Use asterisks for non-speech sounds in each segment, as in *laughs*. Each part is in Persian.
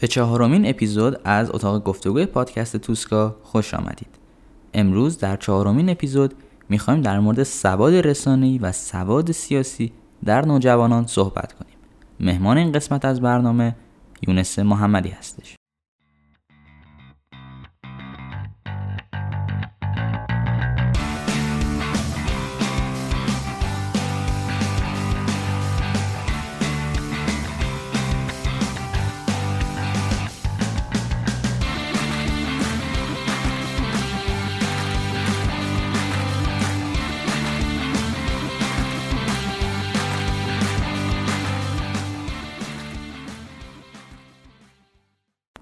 به چهارمین اپیزود از اتاق گفتگوی پادکست توسکا خوش آمدید. امروز در چهارمین اپیزود می‌خوایم در مورد سواد رسانه‌ای و سواد سیاسی در نوجوانان صحبت کنیم. مهمان این قسمت از برنامه یونس محمدی هستش.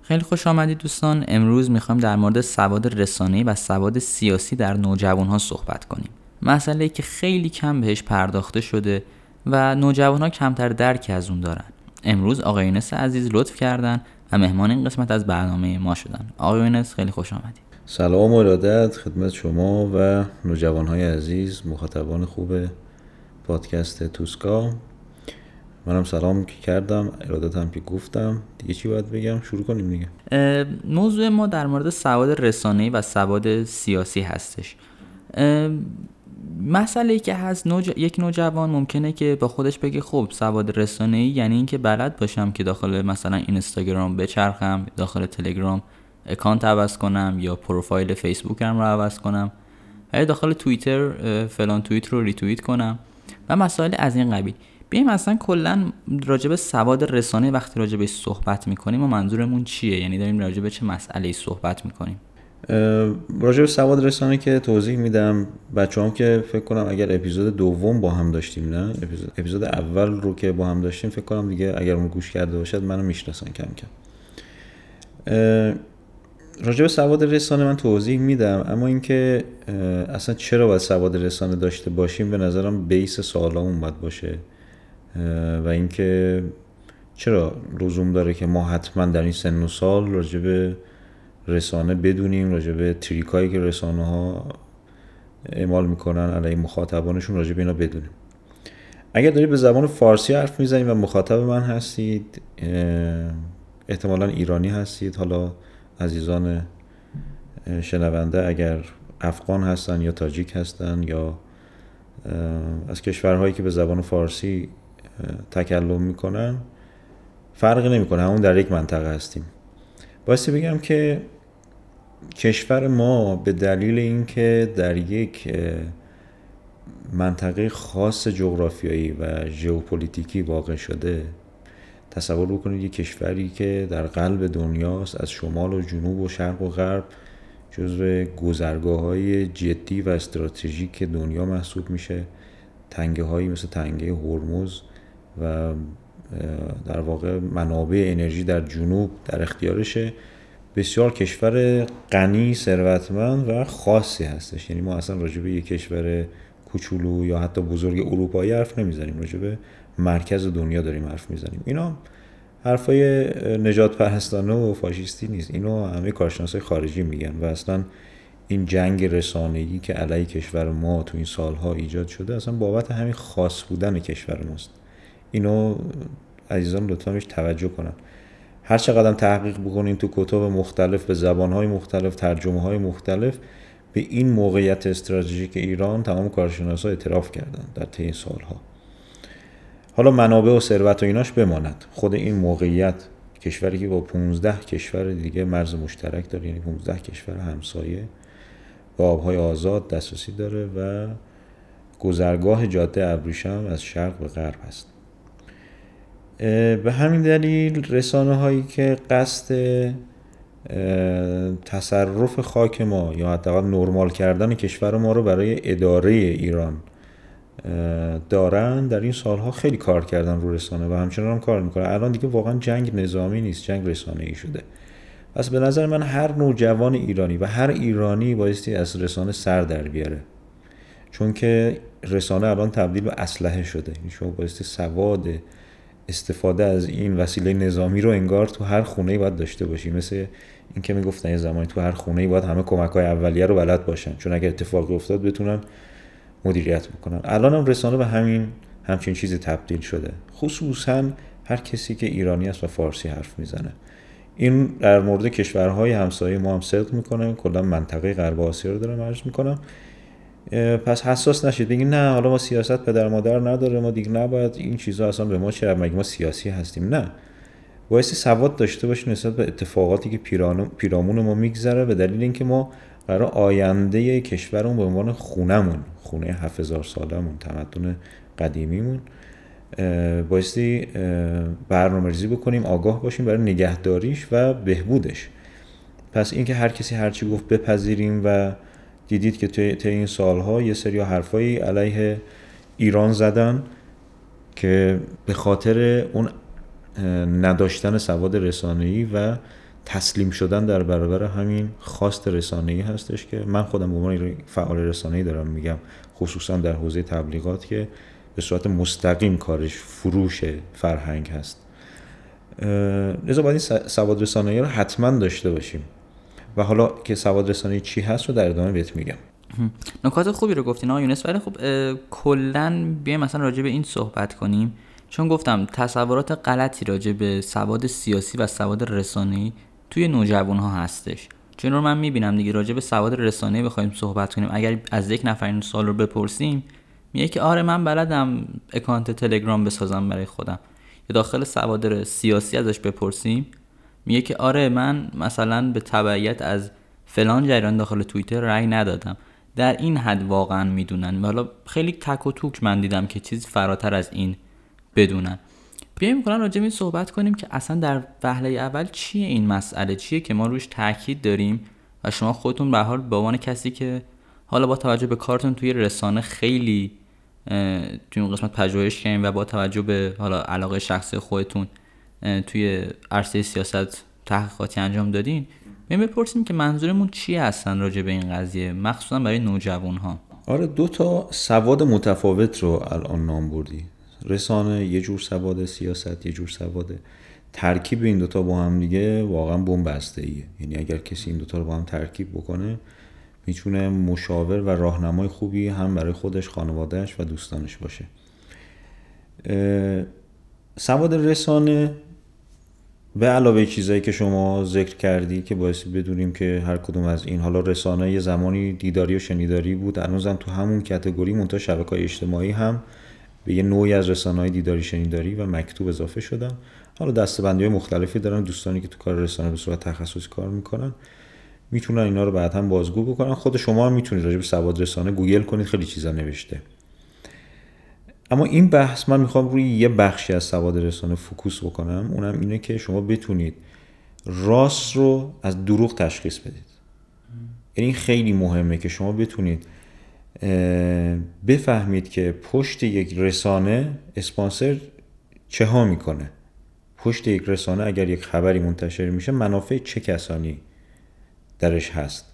خیلی خوش آمدید دوستان. امروز می‌خوایم در مورد سواد رسانه‌ای و سواد سیاسی در نوجوان ها صحبت کنیم. مسئله که خیلی کم بهش پرداخته شده و نوجوان ها کمتر درکی از اون دارن. امروز آقای یونس عزیز لطف کردن و مهمان این قسمت از برنامه ما شدن. آقای یونس خیلی خوش آمدید. سلام و ارادت خدمت شما و نوجوان های عزیز مخاطبان خوب پادکست توسکا. منم سلام که کردم ارادتم که گفتم. دیگه چی باید بگم؟ شروع کنیم دیگه. موضوع ما در مورد سواد رسانه‌ای و سواد سیاسی هستش. مسئله ای که هست نوج... یک نوجوان ممکنه که با خودش بگه خب سواد رسانه‌ای یعنی اینکه بلد باشم که داخل مثلا اینستاگرام بچرخم داخل تلگرام اکانت عوض کنم یا پروفایل فیسبوکم رو عوض کنم. یا داخل توییتر فلان توییت رو ریتوییت کنم. و مسائل از این قبیل. بیایم اصلا کلا راجب سواد رسانه وقتی راجب صحبت می‌کنیم و منظورمون چیه؟ یعنی داریم راجب چه مسئله صحبت می‌کنیم؟ راجب سواد رسانه که توضیح میدم. بچه هم که فکر کنم اگر اپیزود دوم با هم داشتیم نه؟ اپیزود, اول رو که با هم داشتیم فکر کنم دیگه اگر اون گوش کرده باشد منو می‌شناسن کم کم. راجع سواد رسانه من توضیح میدم. اما اینکه اصلا چرا باید سواد رسانه داشته باشیم؟ به نظرم بیس سوالامون باید باشه. و اینکه چرا لزوم داره که ما حتما در این سن و سال به رسانه بدونیم راجع به تریکایی که رسانه ها اعمال می‌کنن علیه مخاطبانشون راجع به اینا بدونیم. اگر دارید به زبان فارسی حرف می‌زنید و مخاطب من هستید احتمالا ایرانی هستید حالا عزیزان شنونده اگر افغان هستن یا تاجیک هستن یا از کشورهایی که به زبان فارسی تکلم می‌کنن. فرقی نمی‌کنه همون در یک منطقه هستیم. بایستی بگم که کشور ما به دلیل اینکه در یک منطقه خاص جغرافیایی و ژئوپلیتیکی واقع شده تصور بکنید یک کشوری که در قلب دنیاست از شمال و جنوب و شرق و غرب جزو گذرگاه های جدی و استراتژیک دنیا محسوب میشه. تنگه هایی مثل تنگه هرمز و در واقع منابع انرژی در جنوب در اختیارشه. بسیار کشور غنی ثروتمند و خاصی هستش. یعنی ما اصلا راجع به یک کشور کوچولو یا حتی بزرگ اروپایی حرف نمی‌زنیم. راجع به مرکز دنیا داریم حرف می‌زنیم. اینا حرفای نجات پرستانه و فاشیستی نیست. اینو همه کارشناسای خارجی میگن و اصلا این جنگ رسانه‌ای که علیه کشور ما تو این سالها ایجاد شده اصلا بابت همین خاص بودن کشور ماست. اینو عزیزان لطفا بهش توجه کنن. هر چقدر تحقیق بکنین تو کتب مختلف به زبانهای مختلف ترجمه های مختلف به این موقعیت استراتژیک ایران تمام کارشناسا اعتراف کردن در طی سالها. حالا منابع و ثروت و ایناش بماند. خود این موقعیت کشوری که با 15 کشور دیگه مرز مشترک داره یعنی 15 کشور همسایه با آبهای آزاد دسترسی داره و گذرگاه جاده ابریشم از شرق به غرب هست. به همین دلیل رسانه هایی که قصد تصرف خاک ما یا حداقل نرمال کردن کشور ما رو برای اداره ایران دارن در این سالها خیلی کار کردن رو رسانه و همچنان هم کار می‌کنن. الان دیگه واقعا جنگ نظامی نیست جنگ رسانه ای شده. پس به نظر من هر نوجوان ایرانی و هر ایرانی بایستی از رسانه سر در بیاره. چون که رسانه الان تبدیل به اسلحه شده. یعنی شما بایستی سواد استفاده از این وسیله نظامی رو انگار تو هر خونه باید داشته باشی. مثل این که می‌گفتن یه زمانی تو هر خونه باید همه کمک های اولیه رو بلد باشن. چون اگر اتفاقی افتاد بتونن مدیریت بکنن. الان هم رسانه به همین همچین چیزی تبدیل شده. خصوصا هر کسی که ایرانی است و فارسی حرف می‌زنه. این در مورد کشورهای همسایه ما هم صدق می‌کنه. کلا منطقه غرب آسیا رو دارم عرض می‌کنم. پس حساس نشید. بگید نه حالا ما سیاست پدر مادر نداره ما دیگه نباید این چیزها اصلا به ما چه مگه ما سیاسی هستیم؟ نه. باعث سواد داشته باشیم نسبت به اتفاقاتی که پیرامون ما میگذره به دلیل اینکه ما برای آینده کشورمون به عنوان خونمون خونه 7000 سالمون تمدن قدیمیمون بایستی برنامه ریزی بکنیم آگاه باشیم برای نگهداریش و بهبودش. پس اینکه هر کسی هرچی گفت بپذیریم و دیدید که طی این سالها یه سری حرفایی علیه ایران زدن که به خاطر اون نداشتن سواد رسانه‌ای و تسلیم شدن در برابر همین خواست رسانه‌ای هستش که من خودم به عنوان فعال رسانه‌ای دارم میگم خصوصا در حوزه تبلیغات که به صورت مستقیم کارش فروش فرهنگ هست. لذا باید این سواد رسانه‌ای رو حتما داشته باشیم. و حالا که سواد رسانه‌ای چی هست رو در ادامه بهت میگم. نکات خوبی رو گفتین آقا یونس. ولی خب کلا بیایم مثلا راجع به این صحبت کنیم. چون گفتم تصورات غلطی راجع به سواد سیاسی و سواد رسانه‌ای توی نوجوان ها هستش. چون رو من می‌بینم دیگه راجع به سواد رسانه‌ای بخوایم صحبت کنیم. اگر از یک نفر این سوال رو بپرسیم میگه که آره من بلدم اکانت تلگرام بسازم برای خودم. یا داخل سواد سیاسی ازش بپرسیم میگه که آره من مثلا به تبعیت از فلان جریان داخل توییتر رأی ندادم. در این حد واقعا می‌دونن. و حالا خیلی تک و توک من دیدم که چیزی فراتر از این بدونن. بیایم کنن راجع این صحبت کنیم که اصلا در وهله اول چیه این مسئله؟ چیه که ما روش تاکید داریم و شما خودتون به حال به عنوان کسی که حالا با توجه به کارتون توی رسانه خیلی توی اون قسمت پژوهش کردیم و با توجه به حالا علاقه شخصی خودتون توی عرصه سیاست تحقیقاتی انجام دادین بیم بپرسیم که منظورمون چی هستن راجع به این قضیه؟ مخصوصا برای نوجوان ها آره دو تا سواد متفاوت رو الان نام بردی. رسانه یه جور سواد سیاست یه جور سواد. ترکیب این دوتا با هم دیگه واقعا بنبسته ایه یعنی اگر کسی این دوتا رو با هم ترکیب بکنه می‌تونه مشاور و راهنمای خوبی هم برای خودش خانوادهش و دوستانش باشه. سواد رسانه به علاوه چیزایی که شما ذکر کردی که باعث بدونیم که هر کدوم از این حالا رسانه یه زمانی دیداری و شنیداری بود هنوزم تو همون کتگوری منتها شبکه اجتماعی هم به یه نوعی از رسانه های دیداری شنیداری و مکتوب اضافه شدن. حالا دسته‌بندی های مختلفی دارن دوستانی که تو کار رسانه به صورت تخصصی کار می‌کنن می‌تونن اینا رو بعد هم بازگو بکنن. خود شما هم می‌تونید راجع به سواد رسانه گوگل کنید خیلی چیزا نوشته. اما این بحث من می‌خوام روی یه بخشی از سواد رسانه focus بکنم اونم اینه که شما بتونید راست رو از دروغ تشخیص بدید. یعنی خیلی مهمه که شما بتونید بفهمید که پشت یک رسانه اسپانسر چه ها می‌کنه. پشت یک رسانه اگر یک خبری منتشر میشه منافع چه کسانی درش هست؟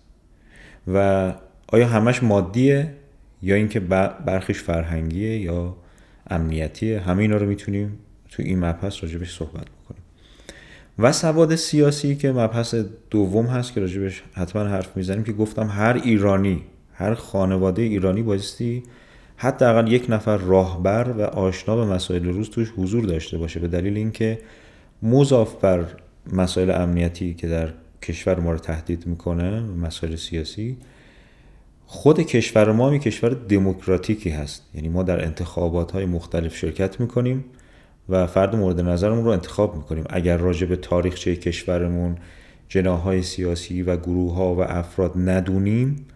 و آیا همش مادیه یا اینکه برخیش فرهنگیه یا امنیتیه همه اینا رو می‌تونیم تو این مبحث راجبش صحبت بکنیم. و سواد سیاسی که مبحث دوم هست که راجبش حتما حرف می‌زنیم که گفتم هر ایرانی هر خانواده ایرانی بایستی حداقل یک نفر راهبر و آشنا به مسائل روز توش حضور داشته باشه به دلیل اینکه مضاف بر مسائل امنیتی که در کشور ما رو تهدید می‌کنه مسائل سیاسی خود کشور ما می کشور دموکراتیکی هست. یعنی ما در انتخابات های مختلف شرکت می‌کنیم و فرد مورد نظرمون رو انتخاب می‌کنیم. اگر راجع به تاریخچه کشورمون جناهای سیاسی و گروه ها و افراد ندونیم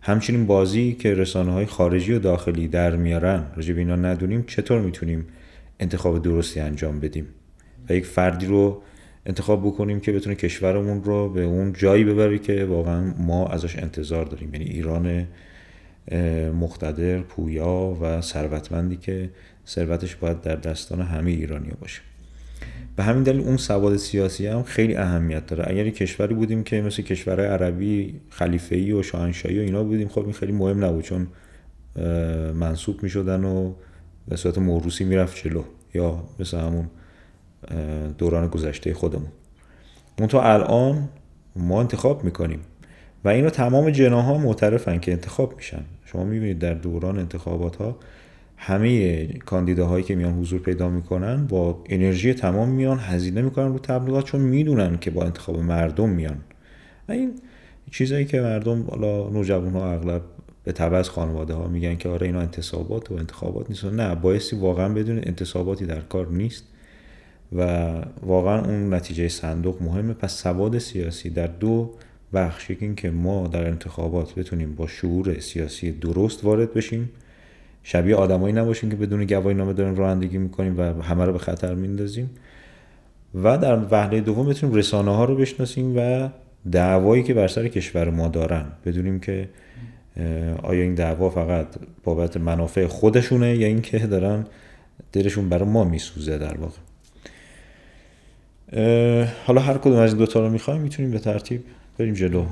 همچنین بازی که رسانه های خارجی و داخلی در میارن راجع به اینا ندونیم چطور می‌تونیم انتخاب درستی انجام بدیم؟ و یک فردی رو انتخاب بکنیم که بتونه کشورمون رو به اون جایی ببره که واقعا ما ازش انتظار داریم. یعنی ایران مقتدر پویا و ثروتمندی که ثروتش باید در دستان همه ایرانیا باشه. به همین دلیل اون سواد سیاسی هم خیلی اهمیت داره. اگر کشوری بودیم که مثل کشورهای عربی خلیفه‌ای و شاهنشاهی و اینا بودیم خب این خیلی مهم نبود چون منصوب می‌شدن و به صورت موروسی می‌رفت جلو. یا مثل همون دوران گذشته خودمون. تو الان ما انتخاب می‌کنیم و اینو تمام جناها معترفن که انتخاب میشن. شما می‌بینید در دوران انتخابات ها همه کاندیداهایی که میان حضور پیدا می‌کنن با انرژی تمام میان هزینه می‌کنن رو تبلیغات چون می‌دونن که با انتخاب مردم میان. این چیزایی که مردم حالا نوجوان ها اغلب به تبع از خانواده ها میگن که آره اینا انتصابات و انتخابات نیست نه بایستی واقعا بدون انتصاباتی در کار نیست. و واقعا اون نتیجه صندوق مهمه. پس سواد سیاسی در دو بخش این که ما در انتخابات بتونیم با شعور سیاسی درست وارد بشیم شبیه آدمایی نباشیم که بدون گواهی نامه داریم رانندگی می‌کنیم و همه رو به خطر میندازیم. و در وهله دوم بتونیم رسانه ها رو بشناسیم و دعوایی که بر سر کشور ما دارن. بدونیم که آیا این دعوا فقط بابت منافع خودشونه یا اینکه دارن دلشون برای ما میسوزه در واقع. حالا هر کدوم از این دوتا رو می‌خوایم می‌تونیم به ترتیب بریم جلو.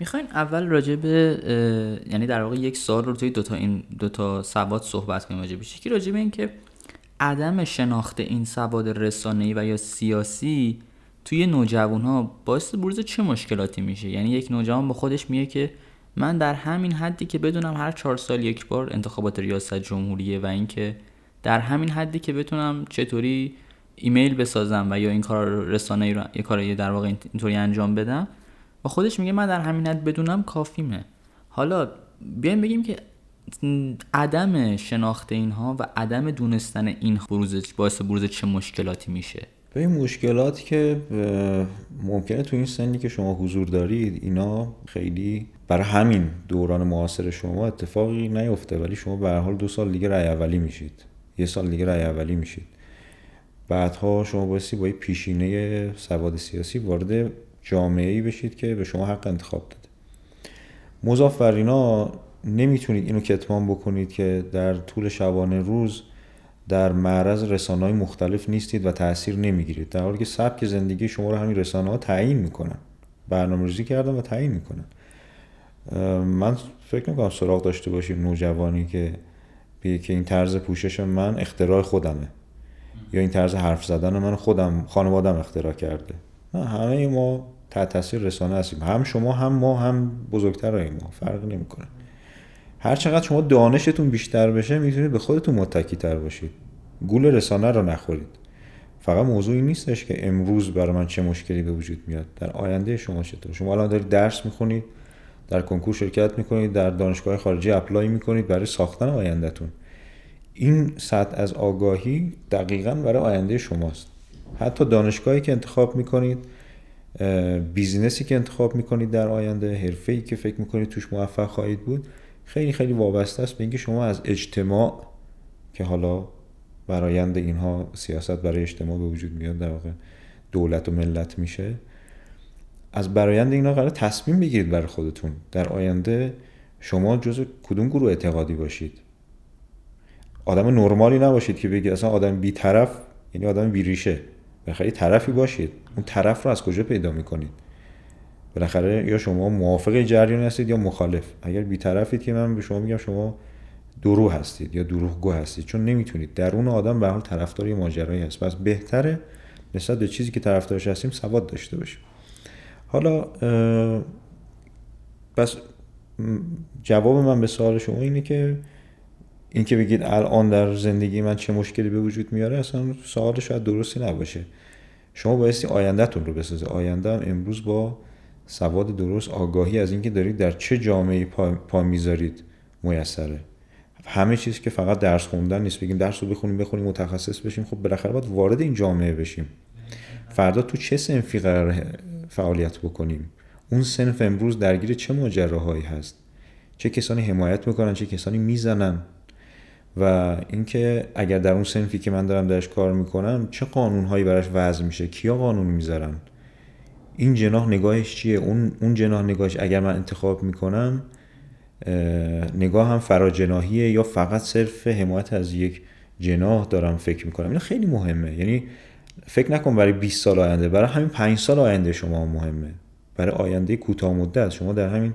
می‌خواین اول راجع به یعنی در واقع یک سال رو توی دوتا این دوتا سواد صحبت کنیم راجع بشه که راجع به اینکه عدم شناخت این سواد رسانه‌ای و یا سیاسی توی نوجوان ها باعث بروز چه مشکلاتی میشه؟ یعنی یک نوجوان با خودش میگه که من در همین حدی که بدونم هر چهار سال یک بار انتخابات ریاست جمهوریه و اینکه در همین حدی که بتونم چطوری ایمیل بسازم و یا این کار رسانه ای رو یه کاری در واقع اینطوری انجام بدم. و خودش میگه من در همین حد بدونم کافیمه حالا بیایم بگیم که عدم شناخت اینها و عدم دونستن این بروز باعث بروز چه مشکلاتی میشه؟ به این مشکلات که ممکنه تو این سنی که شما حضور دارید اینا خیلی برای همین دوران معاصر شما اتفاقی نیفته ولی شما به حال دو سال دیگه رای اولی میشید. یه سال دیگه رای اولی میشید. بعدها شما بایستی با پیشینه سواد سیاسی وارد جامعه ای بشید که به شما حق انتخاب داده. مضاف بر اینا نمی‌تونید اینو کتمان بکنید که در طول شبانه روز در معرض رسانه های مختلف نیستید و تاثیر نمی‌گیرید. در حالی که سبک زندگی شما رو همین رسانه ها تعیین می‌کنن. برنامه ریزی کردن و تعیین می‌کنن. من فکر نکنم سراغ داشته باشیم نوجوانی که که این طرز پوشش من اختراع خودمه. یا این طرز حرف زدن من خودم خانوادم اختراع کرده. نه همه ما تحت تاثیر رسانه هستیم. هم شما هم ما هم بزرگتر ما. فرق نمی‌کنه. هر چقدر شما دانشتون بیشتر بشه می‌تونید به خودتون متکی تر باشید. گول رسانه رو نخورید. فقط موضوعی نیستش که امروز برای من چه مشکلی به وجود میاد. در آینده شما چطور؟ شما الان دارید درس می‌خونید در کنکور شرکت می‌کنید در دانشگاه خارجی اپلای می‌کنید برای ساختن آیندهتون. این سطح از آگاهی دقیقا برای آینده شماست. حتی دانشگاهی که انتخاب می‌کنید بیزینسی که انتخاب می‌کنید در آینده حرفه که فکر می‌کنید توش موفق خواهید بود خیلی خیلی وابسته است به اینکه شما از اجتماع که حالا برایند اینها سیاست برای اجتماع به وجود میاد در واقع دولت و ملت میشه از برایند اینا قرار تصمیم بگیرید برای خودتون. در آینده شما جز کدوم گروه اعتقادی باشید؟ آدم نرمالی نباشید که بگید اصلا آدم بیطرف یعنی آدم بیریشه بخیلی طرفی باشید. اون طرف رو از کجا پیدا می‌کنید؟ بالاخره یا شما موافق جریان هستید یا مخالف. اگر بیطرفید که من به شما میگم شما درو هستید یا دروغگو هستید. چون نمی‌تونید. درون آدم به حال طرفدار یه ماجرایی هست. پس بهتره نسبت به چیزی که طرفدارش هستیم سواد داشته باشیم. حالا پس جواب من به سوال شما اینه که اینکه بگید الان در زندگی من چه مشکلی به وجود میاره اصلا سوال شاید درستی نباشه. شما بایستی آیندهتون رو بسازه آینده هم امروز با سواد درست آگاهی از اینکه دارید در چه جامعه پا, پا می‌ذارید میسره. همه چیز که فقط درس خوندن نیست. بگیم درس رو بخونیم بخونیم متخصص بشیم. خب بالاخره باید وارد این جامعه بشیم. فردا تو چه سنفی قرار فعالیت بکنیم؟ اون سنف امروز درگیر چه ماجراهایی هست؟ چه کسانی حمایت می‌کنن؟ چه کسانی می‌زنن؟ و اینکه اگر در اون سنفی که من دارم درش کار می‌کنم چه قانونهایی براش وضع میشه؟ کیا قانون می‌ذارن؟ این جناح نگاهش چیه؟ اون اون جناح نگاهش اگر من انتخاب می‌کنم نگاه هم فراجناهیه یا فقط صرف حمایت از یک جناح دارم فکر می‌کنم؟ این خیلی مهمه. یعنی فکر نکن برای 20 سال آینده برای همین 5 سال آینده شما مهمه. برای آینده کوتاه مدت شما در همین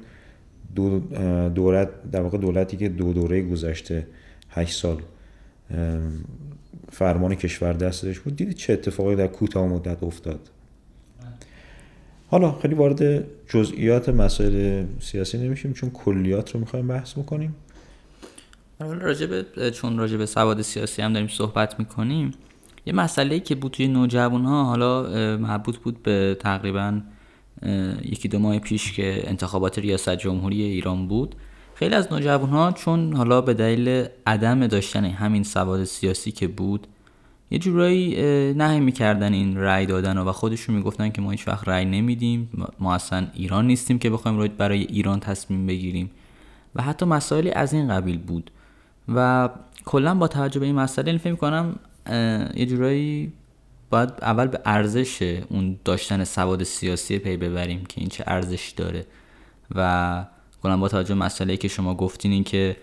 دو دولت در واقع دولتی که دو دوره گذشته 8 سال فرمان کشور دستش بود. دیدید چه اتفاقی در کوتاه مدت افتاد. حالا خیلی وارد جزئیات مسائل سیاسی نمیشیم چون کلیات رو می‌خوایم بحث بکنیم. راجب چون راجب سواد سیاسی هم داریم صحبت می‌کنیم یه مسئله که بود توی نوجوان ها حالا مربوط بود به تقریبا یکی دو ماه پیش که انتخابات ریاست جمهوری ایران بود. خیلی از نوجوان ها چون حالا به دلیل عدم داشتن همین سواد سیاسی که بود یه جورایی نه می‌کردن این رأی دادن و خودشون می‌گفتن که ما هیچ وقت رأی نمیدیم ما اصلا ایران نیستیم که بخوایم برای ایران تصمیم بگیریم. و حتی مسائلی از این قبیل بود. و کلا با توجه به این مسئله فکر کنم یه جورایی باید اول به ارزش اون داشتن سواد سیاسی پی ببریم که این چه ارزش داره. و کلا با توجه مسئله که شما گفتین این که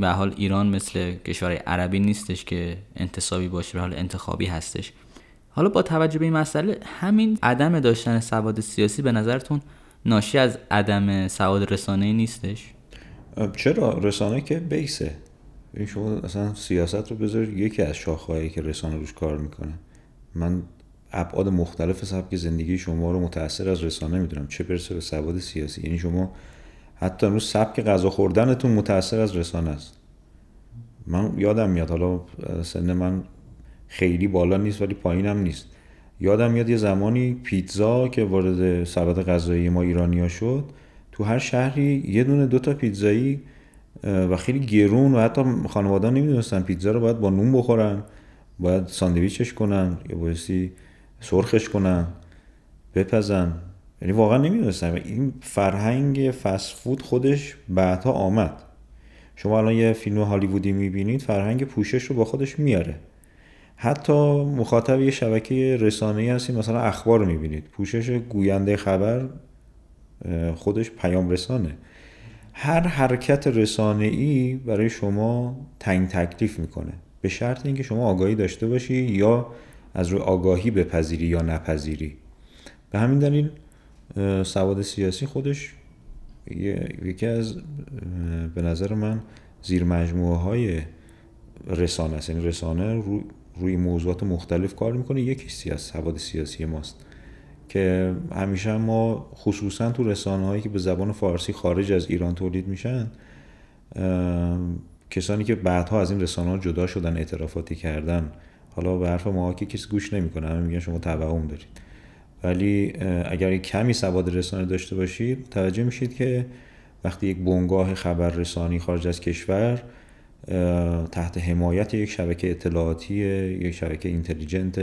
به حال ایران مثل کشور عربی نیستش که انتصابی باشه به حال انتخابی هستش. حالا با توجه به این مسئله همین عدم داشتن سواد سیاسی به نظرتون ناشی از عدم سواد رسانه نیستش؟ چرا؟ رسانه که بیسه. این شما اصلا سیاست رو بذار یکی از شاخهایی که رسانه روش کار می‌کنه. من ابعاد مختلف سبک زندگی شما رو متاثر از رسانه می‌دونم. چه برسه به سواد سیاسی؟ یعنی شما حتی امروز سبک غذا خوردنتون متاثر از رسانه است. من یادم میاد حالا سن من خیلی بالا نیست ولی پایینم نیست. یادم میاد یه زمانی پیتزا که وارد سبد غذایی ما ایرانیا شد تو هر شهری یه دونه دوتا پیتزایی و خیلی گرون و حتی خانواده نمی‌دونستن پیتزا رو باید با نون بخورن باید ساندویچش کنن یا بایستی سرخش کنن بپزن. یعنی واقعا نمی‌دونستم. این فرهنگ فست فود خودش بعدها آمد. شما الان یه فیلم هالیوودی می‌بینید فرهنگ پوشش رو با خودش میاره حتی مخاطب یه شبکه رسانه ای هستید مثلا اخبار می‌بینید. پوشش گوینده خبر خودش پیام رسانه. هر حرکت رسانه ای برای شما تعیین تکلیف می‌کنه. به شرط اینکه شما آگاهی داشته باشی یا از روی آگاهی بپذیری یا نپذیری. به همین دلیل سواد سیاسی خودش یکی از به نظر من زیر مجموعه های رسانه است. یعنی رسانه روی موضوعات مختلف کار می‌کنه. یکی سیاست سواد سیاسی ماست که همیشه ما خصوصا تو رسانه هایی که به زبان فارسی خارج از ایران تولید میشن کسانی که بعدها از این رسانه ها جدا شدن اعترافاتی کردن حالا به حرف ما که کسی گوش نمی‌کنه همه میگن شما توهم دارید. ولی اگر کمی سواد رسانه داشته باشید توجه میشید که وقتی یک بنگاه خبر رسانی خارج از کشور تحت حمایت یک شبکه اطلاعاتی یک شبکه اینتلیجنت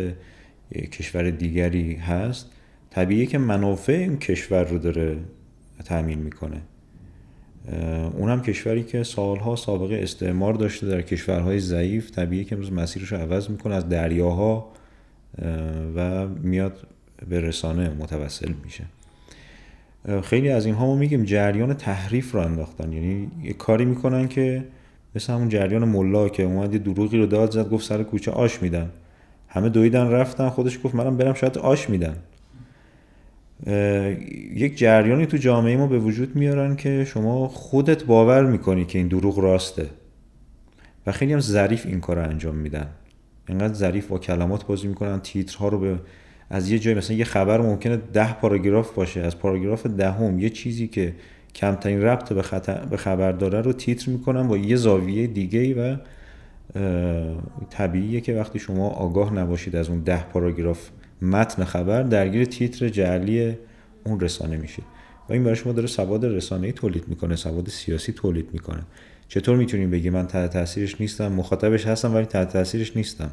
کشور دیگری هست طبیعیه که منافع این کشور رو داره تأمین می‌کنه. اون هم کشوری که سالها سابقه استعمار داشته در کشورهای ضعیف طبیعیه که امروز مسیرش رو عوض می‌کنه از دریاها و میاد به رسانه متوسل میشه. خیلی از اینها ما میگیم جریان تحریف رو انداختن. یعنی یه کاری می‌کنن که مثل همون جریان ملا که اومد یه دروغی رو داد زد گفت سر کوچه آش میدن. همه دویدن رفتن خودش گفت منم برم شاید آش میدن. یک جریانی تو جامعه ما به وجود میارن که شما خودت باور می‌کنی که این دروغ راسته. و خیلی هم ظریف این کار رو انجام میدن. اینقدر ظریف با کلمات بازی می‌کنن تیترها رو به از یه جای مثلا یه خبر ممکنه ده پاراگراف باشه از پاراگراف دهم یه چیزی که کمترین ربط به, به خبر داره رو تیتر می‌کنن با یه زاویه دیگه ای و طبیعیه که وقتی شما آگاه نباشید از اون ده پاراگراف متن خبر درگیر تیتر جعلی اون رسانه میشید. و این برای شما داره سواد رسانه‌ای تولید می‌کنه سواد سیاسی تولید می‌کنه. چطور می‌تونیم بگیم من تحت تاثیرش نیستم؟ مخاطبش هستم ولی تحت تاثیرش نیستم.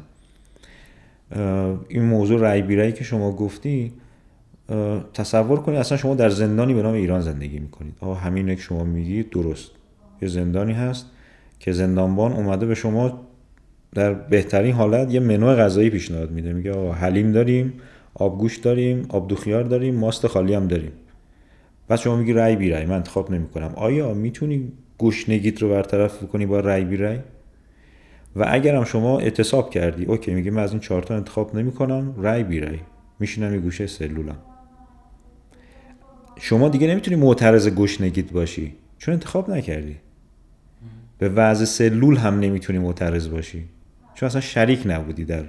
این موضوع رای بیرایی که شما گفتی تصور کنید اصلا شما در زندانی به نام ایران زندگی می‌کنید. آه همین که شما میگید درست. یه زندانی هست که زندانبان اومده به شما در بهترین حالت یه منو غذایی پیشنهاد میده. میگه آقا حلیم داریم آبگوش داریم آب دوخیار داریم ماست خالی هم داریم. بعد شما میگی رای بی رای من انتخاب نمی‌کنم. آیا می‌تونی گشنگیت رو برطرف کنی با رای بی رای و اگرم شما اعتصاب کردی okay میگی من از این چهار انتخاب نمی‌کنم رای بی رای میشینم یه گوشه سلولم. شما دیگه نمی‌تونی معترض گشنگیت باشی. چون انتخاب نکردی. به وضع سلول هم نمی‌تونی معترض باشی. چون اصلا شریک نبودی در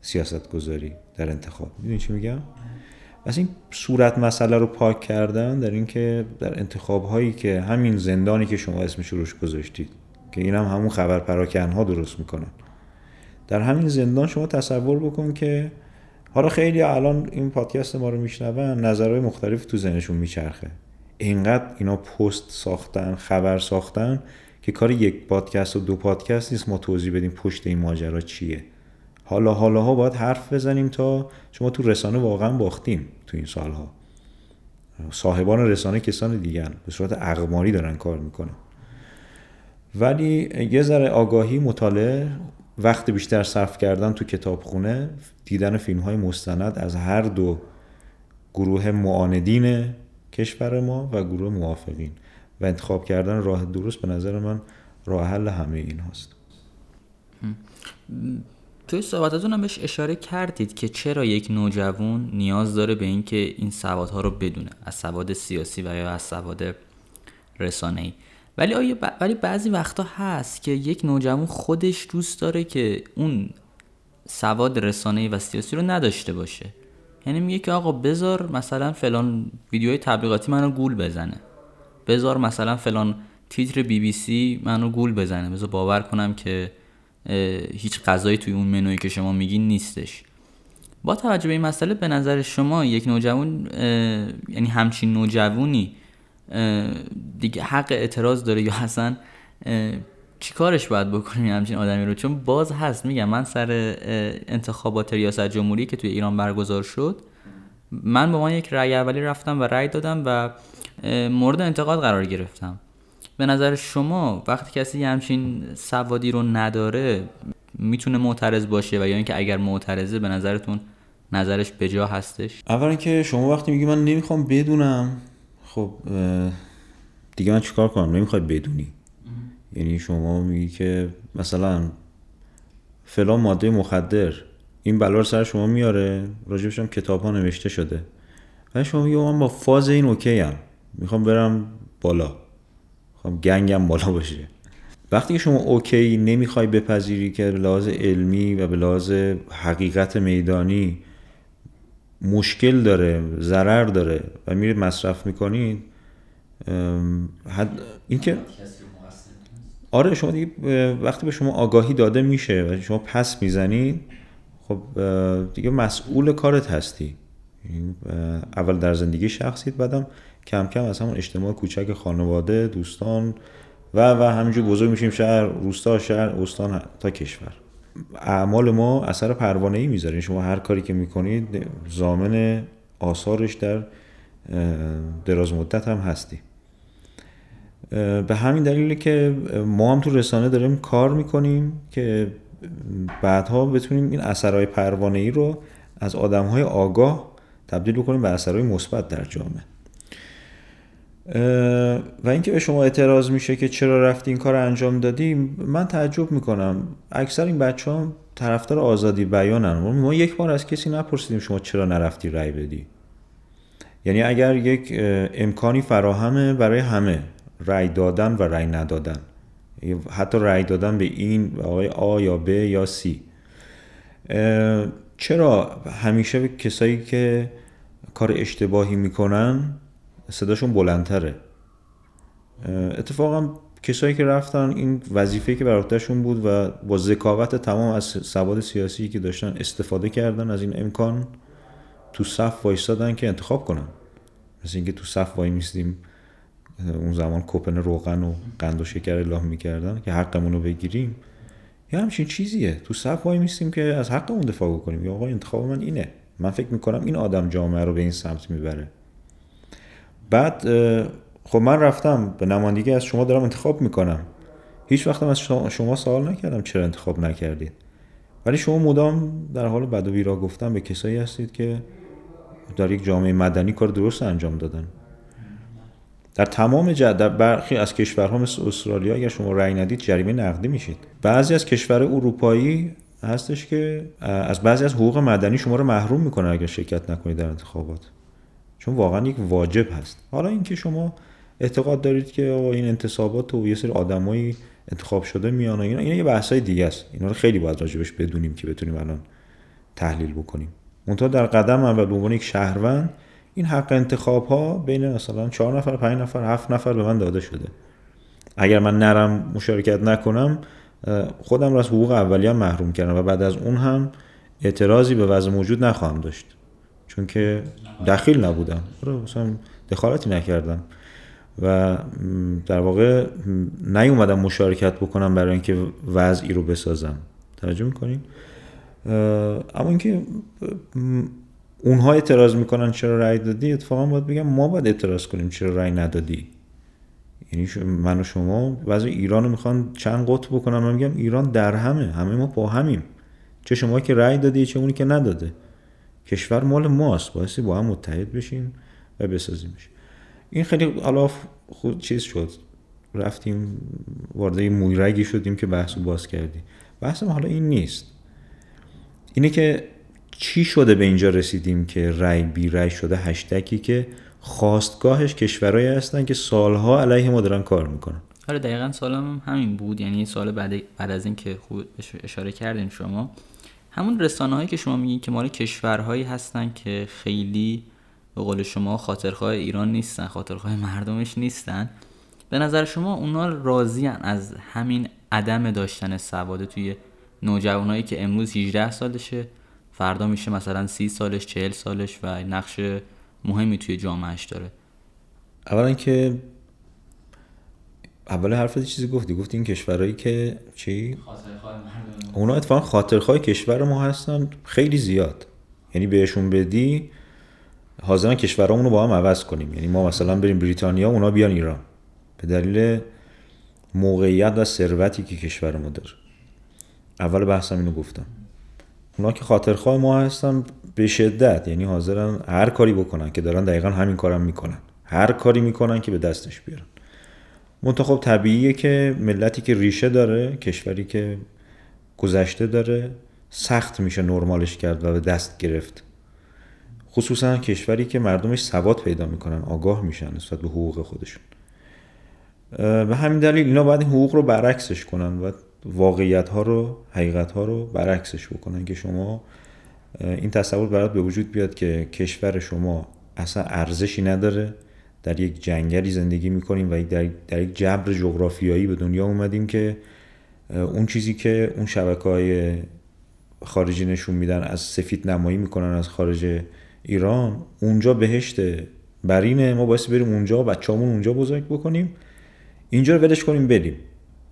سیاست گذاری در انتخاب. می‌دونی چی میگم؟ از این صورت مسئله رو پاک کردن در اینکه در انتخاب هایی که همین زندانی که شما اسمش روش گذاشتید که این هم همون خبر پراکن ها درست می‌کنن. در همین زندان شما تصور بکن که حالا خیلی الان این پادکست ما رو میشنون نظرهای مختلف تو ذهنشون میچرخه. اینقدر اینا پست ساختن خبر ساختن که کار یک پادکست و دو پادکست نیست ما توضیح بدیم پشت این ماجرا چیه. حالا حالا ها باید حرف بزنیم تا شما تو رسانه واقعا باختیم تو این سالها. صاحبان رسانه کسان دیگر به صورت اقماری دارن کار می‌کنن. ولی یه ذره آگاهی مطالعه وقت بیشتر صرف کردن تو کتابخونه دیدن فیلم های مستند از هر دو گروه معاندین کشور ما و گروه موافقین و انتخاب کردن راه درست به نظر من راه حل همه این هست توی صحبتاتون هم بهش اشاره کردید که چرا یک نوجوان نیاز داره به اینکه این سوادها رو بدونه از سواد سیاسی و یا از سواد رسانه‌ای. ولی آیا ولی بعضی وقتا هست که یک نوجوان خودش دوست داره که اون سواد رسانه‌ای و سیاسی رو نداشته باشه. یعنی میگه که آقا بذار مثلا فلان ویدیوهای تبلیغاتی منو گول بزنه. بذار مثلا فلان تیتر بی بی سی منو گول بزنه. بذار باور کنم که هیچ غذایی توی اون منوی که شما میگین نیستش. با توجه به این مسئله به نظر شما یک نوجوان یعنی همچین نوجوانی دیگه حق اعتراض داره یا اصلا چی کارش باید بکنیم همچین آدمی رو؟ چون باز هست میگم من سر انتخابات ریاست جمهوری که توی ایران برگزار شد من به من یک رأی اولی رفتم و رأی دادم و مورد انتقاد قرار گرفتم. به نظر شما وقتی کسی همچین سوادی رو نداره می‌تونه معترض باشه؟ و یا اینکه اگر معترضه به نظرتون نظرش بجا هستش؟ اولا که شما وقتی میگی من نمی‌خوام بدونم خب دیگه من چیکار کنم؟ نمی‌خواد بدونی. یعنی شما میگی که مثلا فلان ماده مخدر این بلا رو سر شما میاره راجبش هم کتاب ها نوشته شده. و شما میگی من با فاز این اوکی هم می‌خوام برم بالا. می‌خوام گنگم بالا باشه. وقتی که شما اوکی نمی‌خوای بپذیری که به لحاظ علمی و به لحاظ حقیقت میدانی مشکل داره ضرر داره و میرید مصرف می‌کنید اینکه آره شما دیگه وقتی به شما آگاهی داده میشه و شما پس می‌زنید خب دیگه مسئول کارت هستی. اول در زندگی شخصیت بعدم کم کم از همون اجتماع کوچک خانواده دوستان و و همینجور بزرگ میشیم شهر روستا شهر استان تا کشور. اعمال ما اثر پروانه ای می‌ذاره شما هر کاری که می‌کنید زامن آثارش در دراز مدت هم هستی. به همین دلیل که ما هم تو رسانه داریم کار می‌کنیم که بعدها بتونیم این اثرهای پروانه ای رو از آدم های آگاه تبدیل بکنیم به اثرهای مثبت در جامعه. و اینکه به شما اعتراض میشه که چرا رفتی این کار انجام دادیم من تعجب می‌کنم. اکثر این بچه ها طرفدار آزادی بیانن. ما یک بار از کسی نپرسیدیم شما چرا نرفتی رأی بدی. یعنی اگر یک امکانی فراهمه برای همه. رأی دادن و رأی ندادن. حتی رأی دادن به این آقای آ یا ب یا سی. چرا همیشه به کسایی که کار اشتباهی می‌کنن صداشون بلندتره. اتفاقا کسایی که رفتن این وظیفه که براتشون بود و با ذکاوت تمام از سواد سیاسی که داشتن استفاده کردن از این امکان تو صف وایستادن که انتخاب کنن. مثل اینکه تو صف وای میستیم اون زمان کوپن روغن و قند و شکر اعلام می‌کردن که حقمون رو بگیریم. یا همچین چیزیه. تو صف وای میستیم که از حقمون دفاع کنیم یا آقا انتخاب من اینه. من فکر می‌کنم این آدم جامعه رو به این سمت می‌بره. بعد خب من رفتم به نمایندگی از شما دارم انتخاب می‌کنم. هیچ وقتم از شما سوال نکردم چرا انتخاب نکردید. ولی شما مدام در حال بد و بیرا گفتن به کسایی هستید که در یک جامعه مدنی کار درست انجام دادن. در تمام جد در برخی از کشورها مثل استرالیا اگر شما رأی ندید جریمه نقدی میشید. بعضی از کشور اروپایی هستش که از بعضی از حقوق مدنی شما رو محروم می‌کنه اگر شرکت نکنید در انتخابات. چون واقعا یک واجب هست. حالا اینکه شما اعتقاد دارید که این انتصابات و یه سری آدمایی انتخاب شده میان و اینا اینا یه بحثای دیگه است. اینا رو خیلی باید راجبش بدونیم که بتونیم الان تحلیل بکنیم. منتها در قدم اول به عنوان یک شهروند این حق انتخاب ها بین مثلا چهار نفر پنج نفر هفت نفر به من داده شده. اگر من نرم مشارکت نکنم خودم را از حقوق اولیه محروم کردم و بعد از اون هم اعتراضی به وضع موجود نخواهم داشت. چون که دخیل نبودم. آره، مثلا دخالتی نکردم. و در واقع نیومدم مشارکت بکنم برای اینکه وضعی رو بسازم. توجه می‌کنین؟ اما اینکه اونها اعتراض می‌کنن چرا رأی دادی اتفاقا باید بگم ما باید اعتراض کنیم چرا رأی ندادی. یعنی من و شما وضع ایران رو می‌خوان چند قطب بکنم من میگم ایران در همه همه ما با همیم. چه شما که رأی دادی چه اونی که نداده. کشور مال ماست بایستی با هم متحد بشیم و بسازیمش این خیلی حالا خود چیز شد. رفتیم وارد مویرگی شدیم که بحث باز کردیم. بحث حالا این نیست. اینه که چی شده به اینجا رسیدیم که رای بی رای شده هشتکی که خواستگاهش کشورهایی هستن که سالها علیه ما دارن کار می‌کنن. آره دقیقا سالم همین بود. یعنی سال بعد, بعد از این که خوب اشاره کردین شما. همون رسانه هایی که شما میگین که مال کشورهایی هستن که خیلی به قول شما خاطرخواه ایران نیستن خاطرخواه مردمش نیستن به نظر شما اونا راضی از همین عدم داشتن سواد توی نوجوانایی که امروز 18 سالشه فردا میشه مثلا 30 سالش 40 سالش و نقش مهمی توی جامعهش داره؟ اولا که اول حرفت چیزی گفتی. گفتی این کشورهایی که چی؟ اونا اتفاقا خاطرخواه کشور ما هستن خیلی زیاد. یعنی بهشون بدی حاضرن کشورامون رو با هم عوض کنیم. یعنی ما مثلا بریم بریتانیا اونا بیان ایران. به دلیل موقعیت و ثروتی که کشور ما داره. اول بحثم اینو گفتم. اونا که خاطرخواه ما هستن به شدت. یعنی حاضرن هر کاری بکنن که دارن دقیقا همین کارم می‌کنن. هر کاری می‌کنن که به دستش بیارن. منتخب طبیعیه که ملتی که ریشه داره کشوری که گذشته داره سخت میشه نرمالش کرد و به دست گرفت. خصوصا کشوری که مردمش سواد پیدا می‌کنن آگاه میشن نسبت به حقوق خودشون. به همین دلیل اینا باید این حقوق رو برعکسش کنن و واقعیت ها رو حقیقت ها رو برعکسش بکنن که شما این تصور برات به وجود بیاد که کشور شما اصلا ارزشی نداره. در یک جنگلی زندگی می‌کنیم و در, در یک جبر جغرافیایی به دنیا اومدیم که اون چیزی که اون شبکه های خارجی نشون میدن از سفید نمایی می‌کنن از خارج ایران اونجا بهشت برینه ما باید بریم اونجا بچه‌مون اونجا بزرگ بکنیم. اینجا رو ولش کنیم بریم.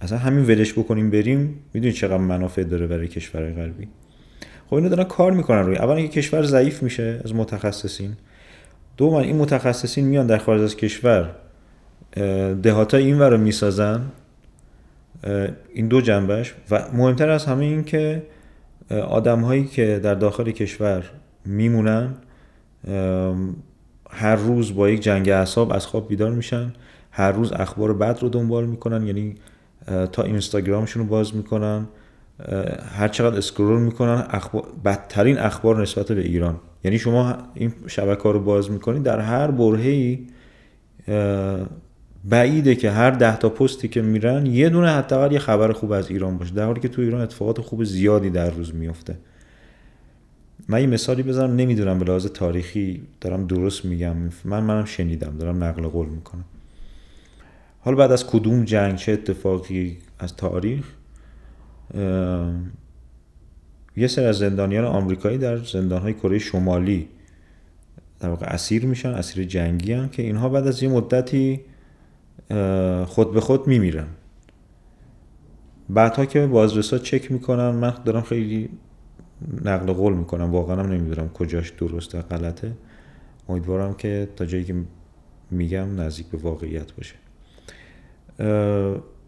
اصلا همین ولش بکنیم بریم می‌دونید چقدر منافع داره برای کشور غربی. خب اینا دارن کار می‌کنن روی اول اینکه کشور ضعیف میشه از متخصصین. دوم این متخصصین میان در خارج از کشور دهاتا این ور رو می‌سازن این دو جنبش و مهمتر از همه این که آدم هایی که در داخل کشور میمونن هر روز با یک جنگ اعصاب از خواب بیدار میشن. هر روز اخبار بد رو دنبال می‌کنن یعنی تا اینستاگرامشون رو باز می‌کنن هر چقدر اسکرول می‌کنن اخبار بدترین اخبار نسبت به ایران. یعنی شما این شبکه رو باز می‌کنید در هر برهی بعیده که هر ده تا پستی که میرن یه دونه حداقل یه خبر خوب از ایران باشه. در حالی که تو ایران اتفاقات خوب زیادی در روز میفته من یه مثالی بزنم نمی‌دونم به لحاظ تاریخی دارم درست میگم. من منم شنیدم دارم نقل قول می‌کنم. حالا بعد از کدوم جنگ چه اتفاقی از تاریخ یه سر از زندانیان آمریکایی در زندانهای کره شمالی در واقع اسیر میشن اسیر جنگی هم که اینها بعد از یه مدتی خود به خود میمیرن. بعدها که بازرسا چک می‌کنن من دارم خیلی نقل قول می‌کنم. واقعا هم نمی‌دونم کجاش درسته غلطه. امیدوارم که تا جایی که میگم نزدیک به واقعیت باشه.